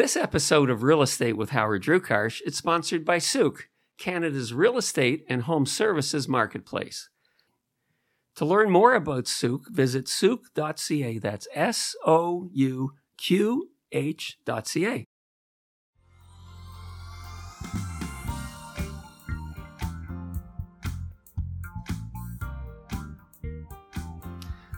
This episode of Real Estate with Howard Drukarsh is sponsored by Souqh, Canada's real estate and home services marketplace. To learn more about Souqh, visit souqh.ca. That's S O U Q H.ca.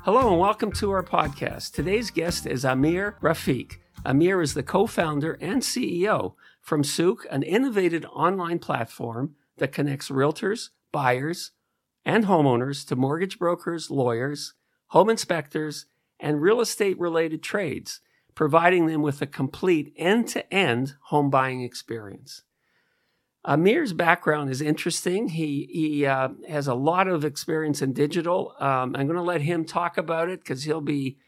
Hello and welcome to our podcast. Today's guest is Amir Rafiq. Amir is the co founder and CEO from Souqh, an innovative online platform that connects realtors, buyers, and homeowners to mortgage brokers, lawyers, home inspectors, and real estate related trades, providing them with a complete end to end home buying experience. Amir's background is interesting. He he uh, has a lot of experience in digital. Um, I'm going to let him talk about it because he'll be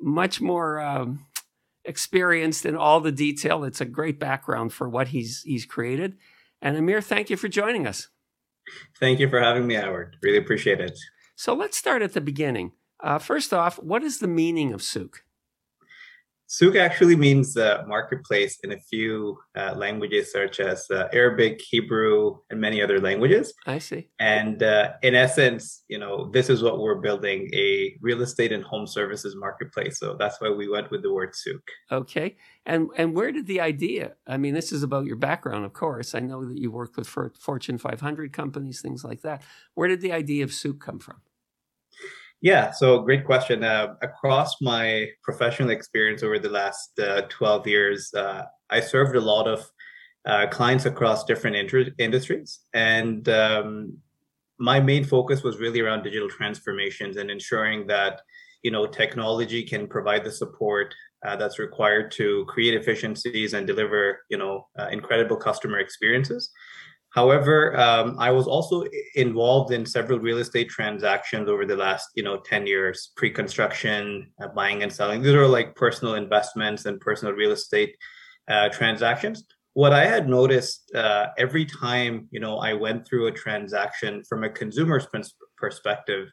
much more um, experienced in all the detail. It's a great background for what he's he's created. And Amir, thank you for joining us. Thank you for having me, Howard. Really appreciate it. So let's start at the beginning. Uh, first off, what is the meaning of Souqh? Souqh actually means uh, marketplace in a few uh, languages, such as uh, Arabic, Hebrew, and many other languages. I see. And uh, in essence, you know, this is what we're building a real estate and home services marketplace. So that's why we went with the word Souqh. Okay. And and where did the idea? I mean, this is about your background, of course. I know that you worked with Fortune 500 companies, things like that. Where did the idea of Souqh come from? Yeah, so great question. Uh, across my professional experience over the last uh, 12 years, uh, I served a lot of uh, clients across different inter- industries. And um, my main focus was really around digital transformations and ensuring that you know technology can provide the support uh, that's required to create efficiencies and deliver you know uh, incredible customer experiences However, um, I was also involved in several real estate transactions over the last, you know, 10 years, pre-construction, uh, buying and selling. These are like personal investments and personal real estate uh, transactions. What I had noticed uh, every time, you know, I went through a transaction from a consumer's perspective,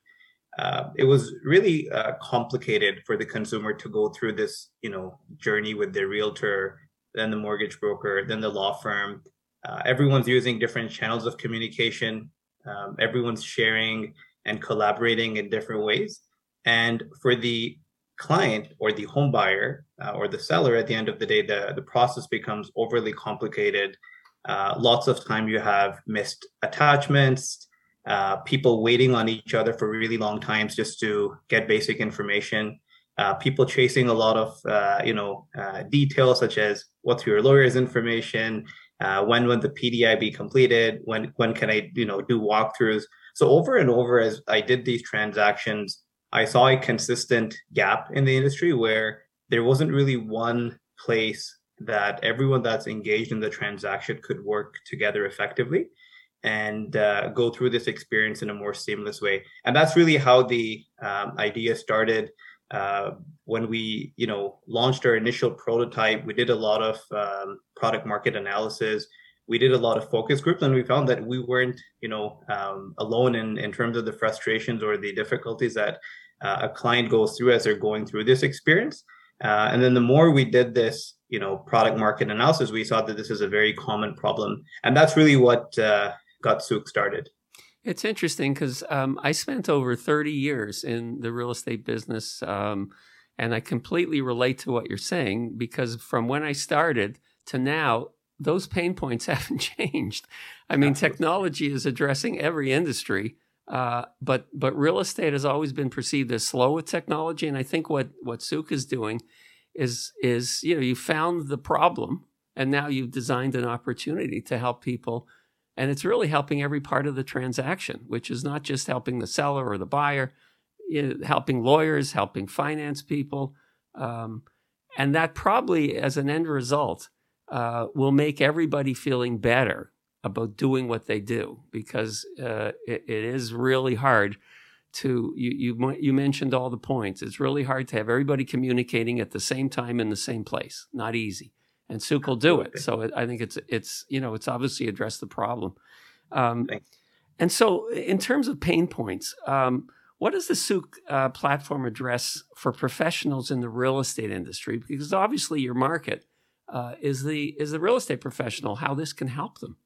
uh, it was really uh, complicated for the consumer to go through this, you know, journey with their realtor, then the mortgage broker, then the law firm, uh, everyone's using different channels of communication. Um, everyone's sharing and collaborating in different ways. And for the client or the home buyer uh, or the seller, at the end of the day, the, the process becomes overly complicated. Uh, lots of time you have missed attachments, uh, people waiting on each other for really long times just to get basic information. Uh, people chasing a lot of uh, you know uh, details such as what's your lawyer's information uh, when will the PDI be completed? When when can I you know do walkthroughs? So over and over as I did these transactions, I saw a consistent gap in the industry where there wasn't really one place that everyone that's engaged in the transaction could work together effectively and uh, go through this experience in a more seamless way. And that's really how the um, idea started. Uh, when we you know launched our initial prototype we did a lot of um, product market analysis. We did a lot of focus groups and we found that we weren't you know um, alone in in terms of the frustrations or the difficulties that uh, a client goes through as they're going through this experience. Uh, and then the more we did this you know product market analysis we saw that this is a very common problem. And that's really what uh, got Souqh started it's interesting because um, I spent over 30 years in the real estate business. Um, and I completely relate to what you're saying because from when I started to now, those pain points haven't changed. I mean, Absolutely. technology is addressing every industry, uh, but but real estate has always been perceived as slow with technology. And I think what what Souqh is doing is is you know you found the problem and now you've designed an opportunity to help people and it's really helping every part of the transaction, which is not just helping the seller or the buyer, helping lawyers, helping finance people. Um, and that probably, as an end result, uh, will make everybody feeling better about doing what they do because uh, it, it is really hard to you, you you mentioned all the points. It's really hard to have everybody communicating at the same time in the same place. Not easy and Souqh will do it. So it, I think it's it's you know it's obviously addressed the problem. Um, and so in terms of pain points, um, what does the Souqh uh, platform address for professionals in the real estate industry? Because obviously your market uh, is the is the real estate professional how this can help them.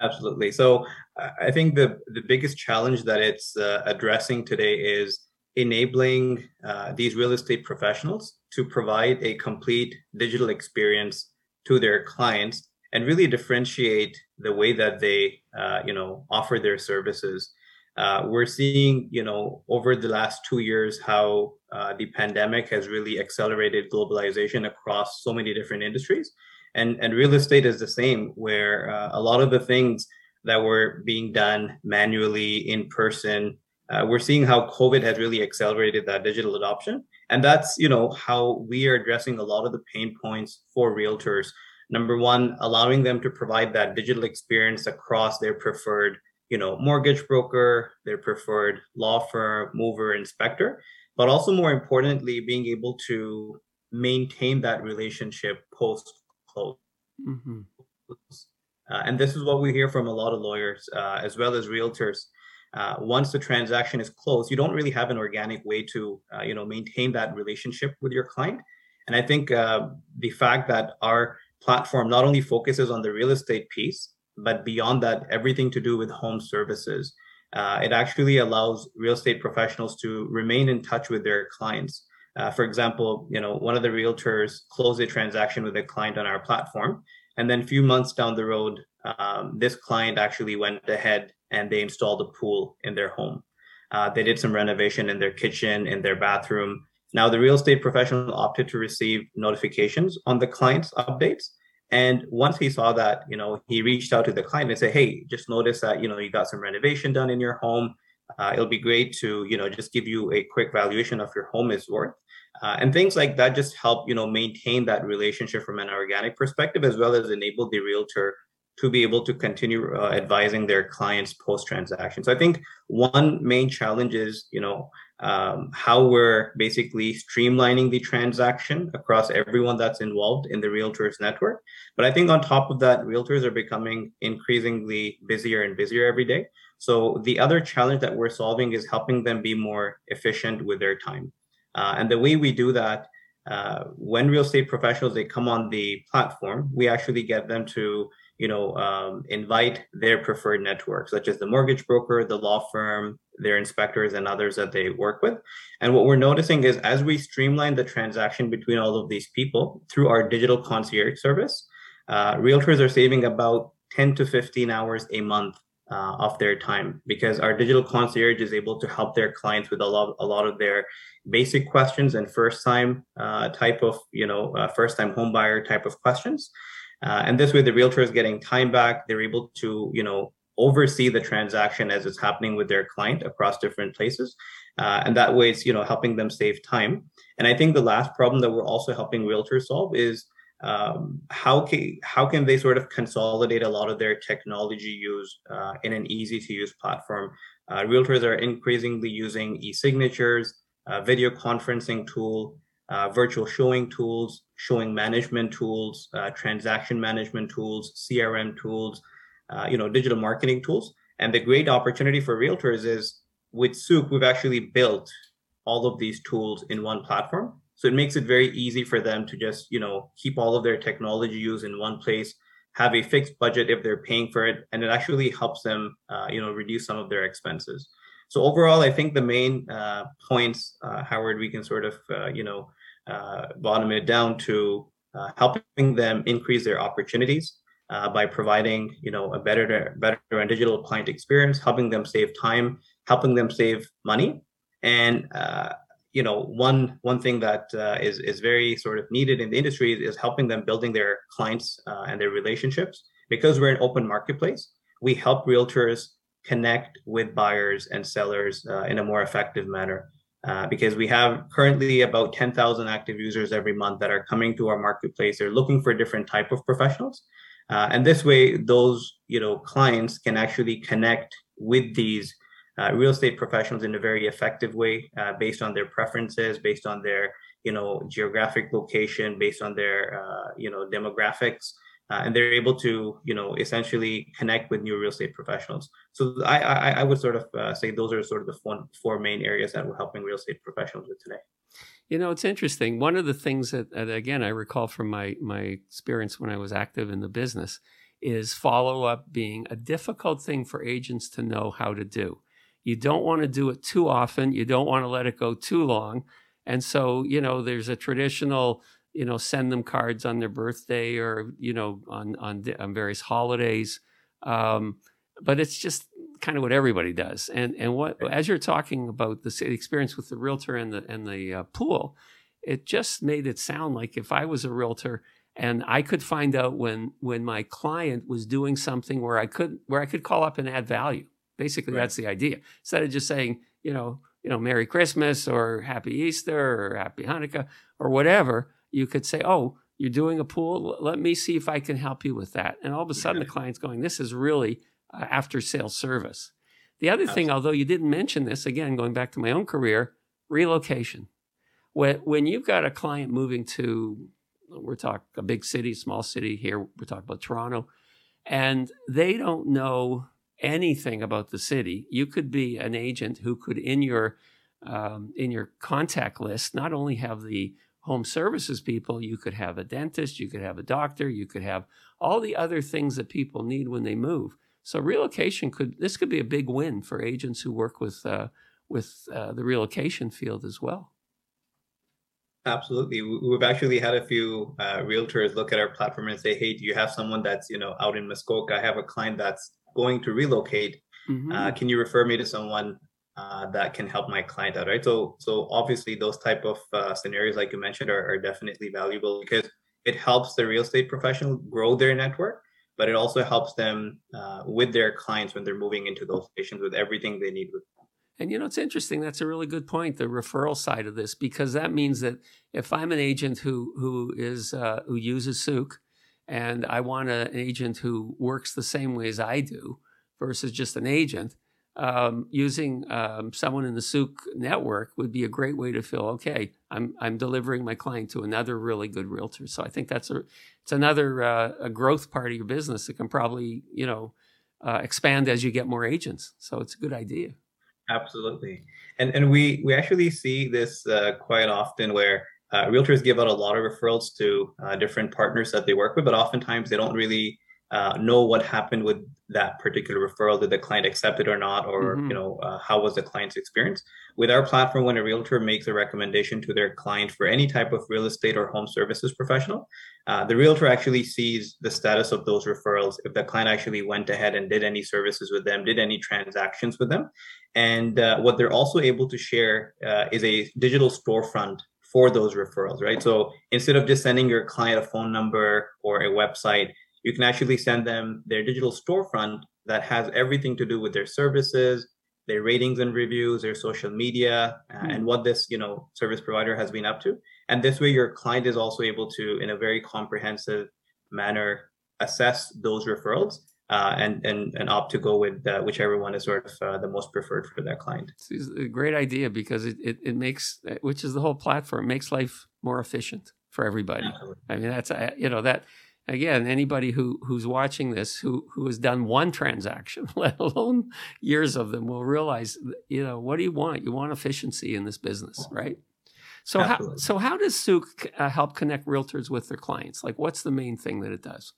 Absolutely. So I think the the biggest challenge that it's uh, addressing today is enabling uh, these real estate professionals to provide a complete digital experience to their clients and really differentiate the way that they uh, you know offer their services. Uh, we're seeing you know over the last two years how uh, the pandemic has really accelerated globalization across so many different industries. And and real estate is the same where uh, a lot of the things that were being done manually in person uh, we're seeing how covid has really accelerated that digital adoption and that's you know how we are addressing a lot of the pain points for realtors. Number one allowing them to provide that digital experience across their preferred you know mortgage broker their preferred law firm mover inspector but also more importantly being able to maintain that relationship post close mm-hmm. uh, and this is what we hear from a lot of lawyers uh, as well as realtors uh, once the transaction is closed you don't really have an organic way to uh, you know maintain that relationship with your client and i think uh, the fact that our platform not only focuses on the real estate piece, but beyond that, everything to do with home services. Uh, it actually allows real estate professionals to remain in touch with their clients. Uh, for example, you know, one of the realtors closed a transaction with a client on our platform, and then a few months down the road, um, this client actually went ahead and they installed a pool in their home. Uh, they did some renovation in their kitchen, in their bathroom, now, the real estate professional opted to receive notifications on the client's updates. And once he saw that, you know, he reached out to the client and said, "Hey, just noticed that you know you got some renovation done in your home. Uh, it'll be great to you know just give you a quick valuation of your home is worth." Uh, and things like that just help you know maintain that relationship from an organic perspective, as well as enable the realtor to be able to continue uh, advising their clients post transaction. So I think one main challenge is you know um, how we're basically streamlining the transaction across everyone that's involved in the realtors network. But I think on top of that, realtors are becoming increasingly busier and busier every day. So the other challenge that we're solving is helping them be more efficient with their time. Uh, and the way we do that, uh, when real estate professionals they come on the platform, we actually get them to you know, um, invite their preferred network, such as the mortgage broker, the law firm, their inspectors, and others that they work with. And what we're noticing is as we streamline the transaction between all of these people through our digital concierge service, uh, realtors are saving about 10 to 15 hours a month uh, of their time because our digital concierge is able to help their clients with a lot, a lot of their basic questions and first time uh, type of, you know, uh, first time home buyer type of questions. Uh, and this way, the realtor is getting time back. They're able to, you know, oversee the transaction as it's happening with their client across different places. Uh, and that way, it's, you know, helping them save time. And I think the last problem that we're also helping realtors solve is um, how can how can they sort of consolidate a lot of their technology use uh, in an easy to use platform? Uh, realtors are increasingly using e-signatures, uh, video conferencing tool, uh, virtual showing tools, showing management tools, uh, transaction management tools, CRM tools, uh, you know, digital marketing tools. And the great opportunity for realtors is with Souqh, we've actually built all of these tools in one platform. So it makes it very easy for them to just, you know, keep all of their technology use in one place, have a fixed budget if they're paying for it, and it actually helps them, uh, you know, reduce some of their expenses. So overall, I think the main uh, points, uh, Howard, we can sort of, uh, you know, uh, bottom it down to uh, helping them increase their opportunities uh, by providing you know a better better and digital client experience, helping them save time, helping them save money, and uh, you know one one thing that uh, is is very sort of needed in the industry is, is helping them building their clients uh, and their relationships because we're an open marketplace. We help realtors connect with buyers and sellers in a more effective manner. Uh, because we have currently about 10,000 active users every month that are coming to our marketplace. They're looking for different type of professionals. Uh, and this way, those you know clients can actually connect with these uh, real estate professionals in a very effective way, uh, based on their preferences, based on their you know geographic location, based on their uh, you know demographics, uh, and they're able to you know essentially connect with new real estate professionals. So i i, I would sort of uh, say those are sort of the four, four main areas that we're helping real estate professionals with today. You know it's interesting. One of the things that, that again i recall from my my experience when i was active in the business is follow up being a difficult thing for agents to know how to do. You don't want to do it too often. You don't want to let it go too long. And so you know there's a traditional you know, send them cards on their birthday or you know on on, on various holidays. Um, but it's just kind of what everybody does. And and what as you're talking about the experience with the realtor and the and the uh, pool, it just made it sound like if I was a realtor and I could find out when when my client was doing something where I could where I could call up and add value. Basically, right. that's the idea. Instead of just saying, you know, you know, Merry Christmas or Happy Easter or Happy Hanukkah or whatever you could say, oh, you're doing a pool. Let me see if I can help you with that. And all of a sudden, the client's going, this is really uh, after sales service. The other Absolutely. thing, although you didn't mention this, again, going back to my own career, relocation. When, when you've got a client moving to, we're talking a big city, small city here, we're talking about Toronto, and they don't know anything about the city, you could be an agent who could, in your um, in your contact list, not only have the home services people, you could have a dentist, you could have a doctor, you could have all the other things that people need when they move. So relocation could this could be a big win for agents who work with uh, with uh, the relocation field as well. Absolutely, we've actually had a few uh, realtors look at our platform and say, "Hey, do you have someone that's you know out in Muskoka? I have a client that's going to relocate. Mm-hmm. Uh, can you refer me to someone uh, that can help my client out right? So so obviously those type of uh, scenarios like you mentioned are, are definitely valuable because it helps the real estate professional grow their network but it also helps them uh, with their clients when they're moving into those locations with everything they need with them. And you know it's interesting that's a really good point the referral side of this because that means that if i'm an agent who who is uh, who uses Souqh and i want a, an agent who works the same way as i do versus just an agent um, using um, someone in the Souqh network would be a great way to feel okay. I'm I'm delivering my client to another really good realtor. So I think that's a it's another uh, a growth part of your business that can probably you know uh, expand as you get more agents. So it's a good idea. Absolutely, and and we we actually see this uh, quite often where. Uh, realtors give out a lot of referrals to uh, different partners that they work with, but oftentimes they don't really uh, know what happened with that particular referral did the client accept it or not or mm-hmm. you know uh, how was the client's experience? With our platform when a realtor makes a recommendation to their client for any type of real estate or home services professional uh, the realtor actually sees the status of those referrals. If the client actually went ahead and did any services with them did any transactions with them and uh, what they're also able to share uh, is a digital storefront for those referrals right? So instead of just sending your client a phone number or a website you can actually send them their digital storefront that has everything to do with their services their ratings and reviews their social media mm-hmm. and what this you know service provider has been up to and this way your client is also able to in a very comprehensive manner assess those referrals uh, and and and opt to go with uh, whichever one is sort of uh, the most preferred for that client. It's a great idea because it, it, it makes which is the whole platform makes life more efficient for everybody. Absolutely. I mean that's you know that again, anybody who who's watching this who who has done one transaction, let alone years of them, will realize, you know, what do you want? You want efficiency in this business, right? So Absolutely. how so how does Souqh uh, help connect realtors with their clients? Like, what's the main thing that it does?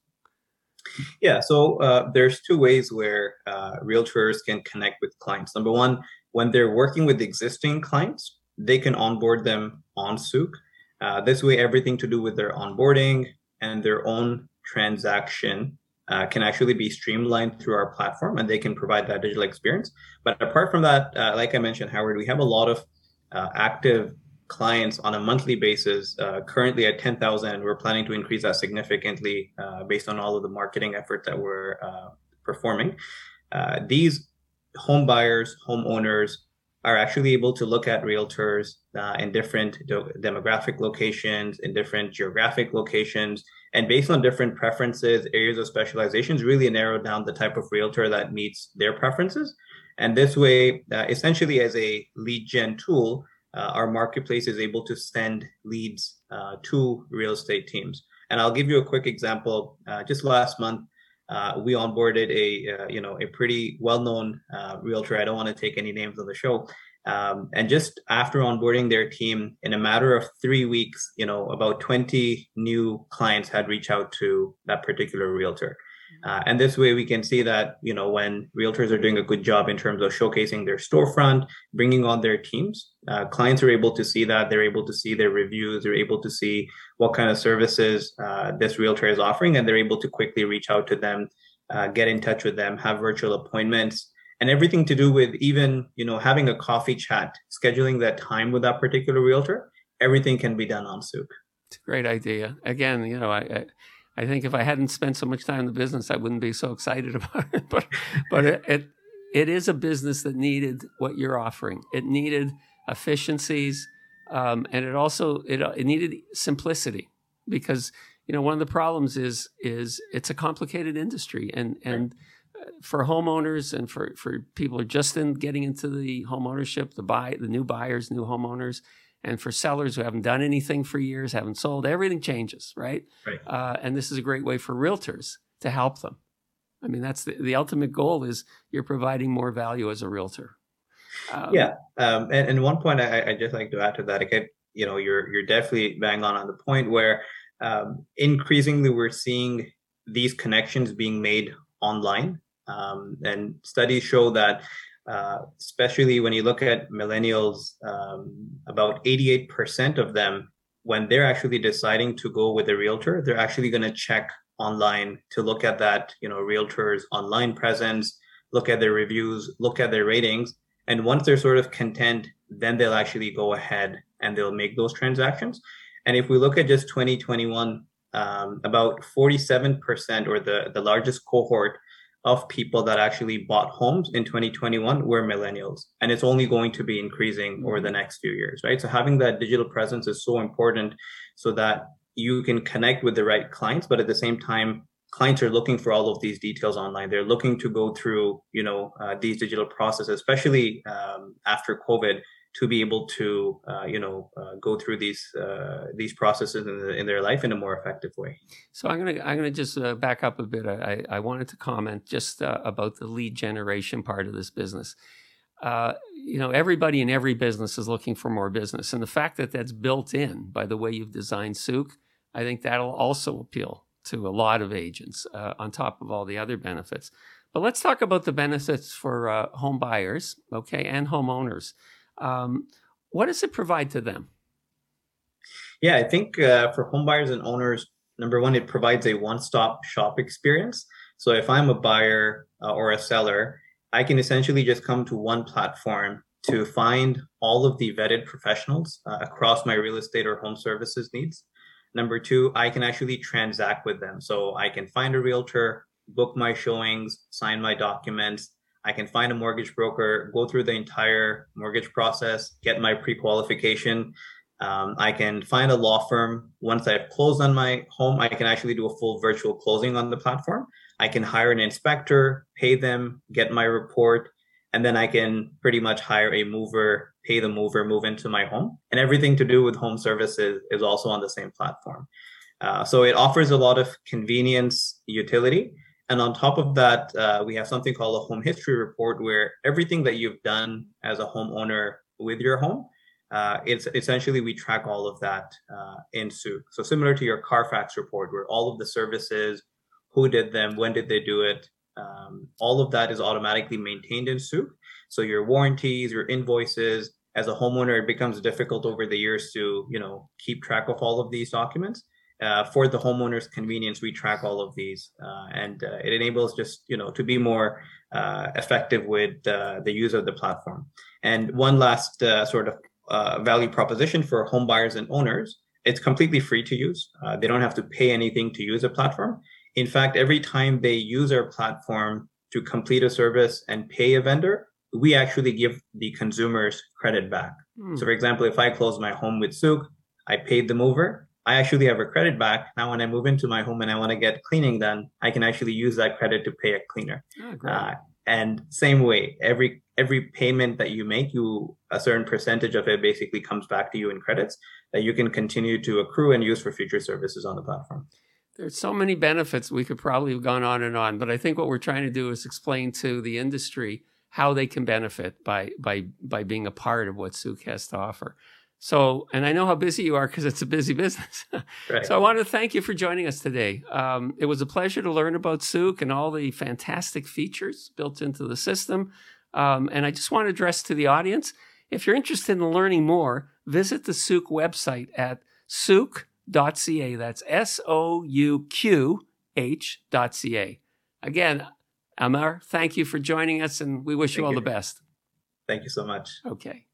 Yeah, so uh, there's two ways where uh, realtors can connect with clients. Number one, when they're working with existing clients, they can onboard them on Souqh. Uh, this way, everything to do with their onboarding, and their own transaction uh, can actually be streamlined through our platform and they can provide that digital experience. But apart from that, uh, like I mentioned, Howard, we have a lot of uh, active clients on a monthly basis, uh, currently at 10,000. We're planning to increase that significantly uh, based on all of the marketing efforts that we're uh, performing. these home buyers, homeowners, are actually able to look at realtors uh, in different do- demographic locations, in different geographic locations, and based on different preferences, areas of specializations, really narrow down the type of realtor that meets their preferences. And this way, uh, essentially, as a lead gen tool, uh, our marketplace is able to send leads uh, to real estate teams. And I'll give you a quick example. Uh, just last month, uh, we onboarded a uh, you know a pretty well-known uh, realtor. I don't want to take any names on the show. Um, and just after onboarding their team, in a matter of three weeks, you know, about 20 new clients had reached out to that particular realtor. Uh, and this way we can see that, you know, when realtors are doing a good job in terms of showcasing their storefront, bringing on their teams, uh, clients are able to see that. They're able to see their reviews. They're able to see what kind of services uh, this realtor is offering, and they're able to quickly reach out to them, uh, get in touch with them, have virtual appointments, and everything to do with even, you know, having a coffee chat, scheduling that time with that particular realtor. Everything can be done on Souqh. It's a great idea. Again, you know, I, I I think if I hadn't spent so much time in the business, I wouldn't be so excited about it. But but it, it, it is a business that needed what you're offering. It needed efficiencies, um, and it also it, it needed simplicity because you know one of the problems is is it's a complicated industry and and for homeowners and for for people who are just in getting into the home ownership the buy the new buyers new homeowners and for sellers who haven't done anything for years, haven't sold, everything changes, right? right. Uh, and this is a great way for realtors to help them. I mean, that's the, the ultimate goal is you're providing more value as a realtor. Um, yeah, um, and, and one point I, I just like to add to that again, you know, you're you're definitely bang on on the point where um, increasingly we're seeing these connections being made online, um, and studies show that uh, especially when you look at millennials, um, about 88% of them, when they're actually deciding to go with a realtor, they're actually going to check online to look at that, you know, realtor's online presence, look at their reviews, look at their ratings. And once they're sort of content, then they'll actually go ahead and they'll make those transactions. And if we look at just 2021, um, about 47% or the, the largest cohort of people that actually bought homes in 2021 were millennials and it's only going to be increasing over the next few years right? So having that digital presence is so important so that you can connect with the right clients but at the same time clients are looking for all of these details online. They're looking to go through you know uh, these digital processes especially um, after covid to be able to uh, you know uh, go through these uh, these processes in, the, in, their life in a more effective way. So I'm gonna I'm gonna just uh, back up a bit. I, I wanted to comment just uh, about the lead generation part of this business. Uh, you know, everybody in every business is looking for more business, and the fact that that's built in by the way you've designed Souqh, I think that'll also appeal to a lot of agents on top of all the other benefits. But let's talk about the benefits for home buyers, okay, and homeowners. Um, what does it provide to them? Yeah, I think uh, for homebuyers and owners, number one, it provides a one-stop shop experience. So if I'm a buyer uh, or a seller, I can essentially just come to one platform to find all of the vetted professionals uh, across my real estate or home services needs. Number two, I can actually transact with them. So I can find a realtor, book my showings, sign my documents, I can find a mortgage broker, go through the entire mortgage process, get my pre qualification. Um, I can find a law firm. Once I've closed on my home, I can actually do a full virtual closing on the platform. I can hire an inspector, pay them, get my report, and then I can pretty much hire a mover, pay the mover, move into my home. And everything to do with home services is also on the same platform. Uh, so it offers a lot of convenience, utility, and on top of that, uh, we have something called a home history report where everything that you've done as a homeowner with your home, uh, it's essentially we track all of that uh, in Souqh. So similar to your Carfax report, where all of the services, who did them, when did they do it, um, all of that is automatically maintained in Souqh. So your warranties, your invoices, as a homeowner, it becomes difficult over the years to you know keep track of all of these documents uh, for the homeowner's convenience, we track all of these, uh, and uh, it enables just you know to be more uh, effective with uh, the use of the platform. And one last uh, sort of value proposition for home buyers and owners: it's completely free to use. they don't have to pay anything to use a platform. In fact, every time they use our platform to complete a service and pay a vendor, we actually give the consumers credit back. Mm. So, for example, if I close my home with Souqh, I paid the mover I actually have a credit back. Now, when I move into my home and I want to get cleaning done, I can actually use that credit to pay a cleaner. Oh, uh, and same way, every every payment that you make, you a certain percentage of it basically comes back to you in credits that you can continue to accrue and use for future services on the platform. There's so many benefits. We could probably have gone on and on, but I think what we're trying to do is explain to the industry how they can benefit by by by being a part of what Souqh has to offer. So, and I know how busy you are because it's a busy business. right. So, I want to thank you for joining us today. Um, it was a pleasure to learn about Souqh and all the fantastic features built into the system. Um, and I just want to address to the audience if you're interested in learning more, visit the Souqh website at souqh.ca. That's S O U Q H.ca. Again, Amir, thank you for joining us and we wish thank you all you. the best. Thank you so much. Okay.